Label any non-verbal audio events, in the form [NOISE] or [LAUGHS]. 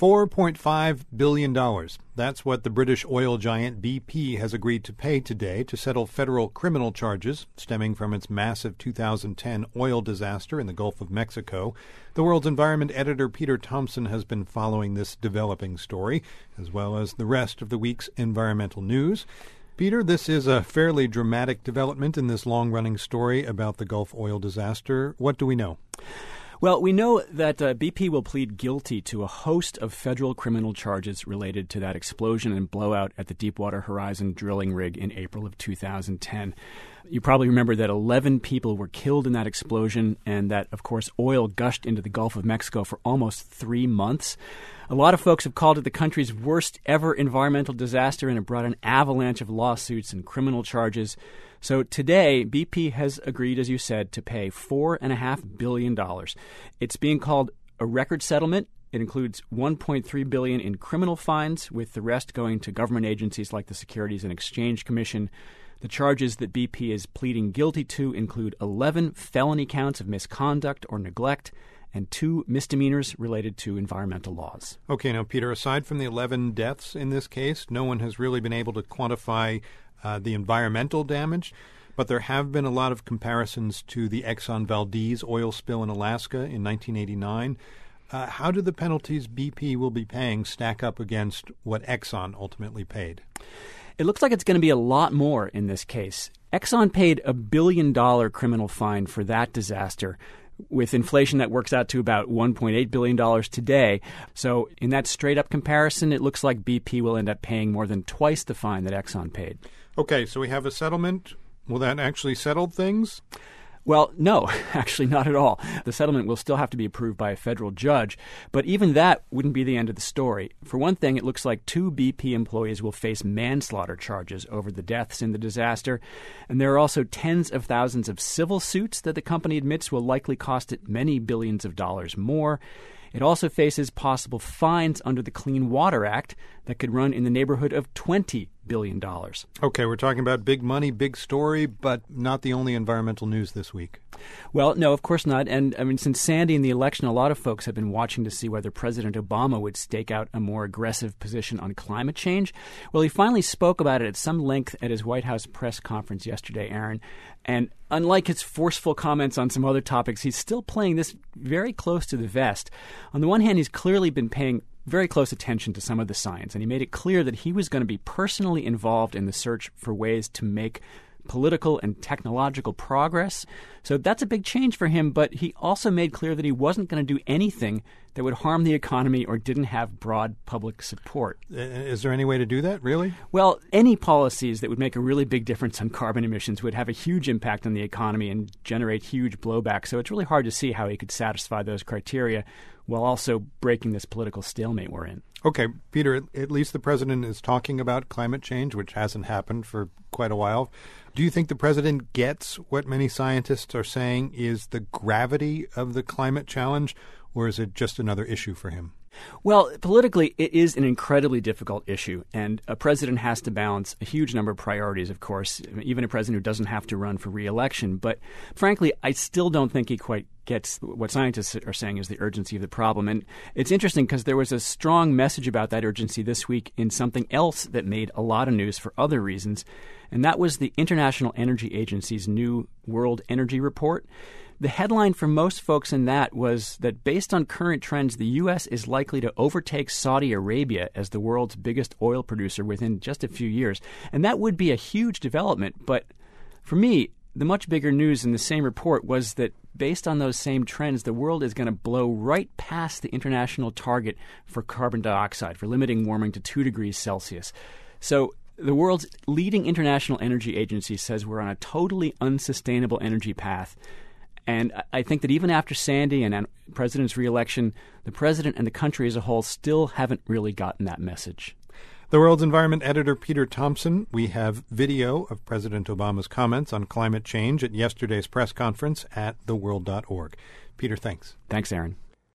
$4.5 billion. That's what the British oil giant BP has agreed to pay today to settle federal criminal charges stemming from its massive 2010 oil disaster in the Gulf of Mexico. The World's Environment editor Peter Thomson has been following this developing story, as well as the rest of the week's environmental news. Peter, this is a fairly dramatic development in this long running story about the Gulf oil disaster. What do we know? Well, we know that uh, BP will plead guilty to a host of federal criminal charges related to that explosion and blowout at the Deepwater Horizon drilling rig in April of 2010. You probably remember that 11 people were killed in that explosion, and that, of course, oil gushed into the Gulf of Mexico for almost three months. A lot of folks have called it the country's worst ever environmental disaster, and it brought an avalanche of lawsuits and criminal charges. So today, BP has agreed, as you said, to pay $4.5 billion. It's being called a record settlement. It includes 1.3 billion in criminal fines, with the rest going to government agencies like the Securities and Exchange Commission. The charges that BP is pleading guilty to include 11 felony counts of misconduct or neglect and two misdemeanors related to environmental laws. Okay, now, Peter, aside from the 11 deaths in this case, no one has really been able to quantify uh, the environmental damage. But there have been a lot of comparisons to the Exxon Valdez oil spill in Alaska in 1989. Uh, how do the penalties BP will be paying stack up against what Exxon ultimately paid? It looks like it's going to be a lot more in this case. Exxon paid a billion dollar criminal fine for that disaster. With inflation, that works out to about $1.8 billion today. So, in that straight up comparison, it looks like BP will end up paying more than twice the fine that Exxon paid. Okay, so we have a settlement. Will that actually settle things? Well, no, [LAUGHS] actually, not at all. The settlement will still have to be approved by a federal judge, but even that wouldn't be the end of the story. For one thing, it looks like two BP employees will face manslaughter charges over the deaths in the disaster, and there are also tens of thousands of civil suits that the company admits will likely cost it many billions of dollars more. It also faces possible fines under the Clean Water Act that could run in the neighborhood of $20 billion. Okay, we're talking about big money, big story, but not the only environmental news this week. Well, no, of course not. And I mean, since Sandy and the election, a lot of folks have been watching to see whether President Obama would stake out a more aggressive position on climate change. Well, he finally spoke about it at some length at his White House press conference yesterday, Aaron. And unlike his forceful comments on some other topics, he's still playing this very close to the vest. On the one hand, he's clearly been paying very close attention to some of the science, and he made it clear that he was going to be personally involved in the search for ways to make political and technological progress. So that's a big change for him, but he also made clear that he wasn't going to do anything that would harm the economy or didn't have broad public support. Is there any way to do that, really? Well, any policies that would make a really big difference on carbon emissions would have a huge impact on the economy and generate huge blowback. So it's really hard to see how he could satisfy those criteria while also breaking this political stalemate we're in. Okay, Peter, at least the president is talking about climate change, which hasn't happened for quite a while. Do you think the president gets what many scientists are saying is the gravity of the climate challenge, or is it just another issue for him? Well, politically, it is an incredibly difficult issue, and a president has to balance a huge number of priorities, of course, even a president who doesn't have to run for reelection. But frankly, I still don't think he quite gets what scientists are saying is the urgency of the problem. And it's interesting because there was a strong message about that urgency this week in something else that made a lot of news for other reasons, and that was the International Energy Agency's new World Energy Report. The headline for most folks in that was that based on current trends, the U.S. is likely to overtake Saudi Arabia as the world's biggest oil producer within just a few years. And that would be a huge development. But for me, the much bigger news in the same report was that based on those same trends, the world is going to blow right past the international target for carbon dioxide, for limiting warming to 2 degrees Celsius. So the world's leading international energy agency says we're on a totally unsustainable energy path. And I think that even after Sandy and president's reelection, the president and the country as a whole still haven't really gotten that message. The World's Environment editor Peter Thomson. We have video of President Obama's comments on climate change at yesterday's press conference at theworld.org. Peter, thanks. Thanks, Aaron.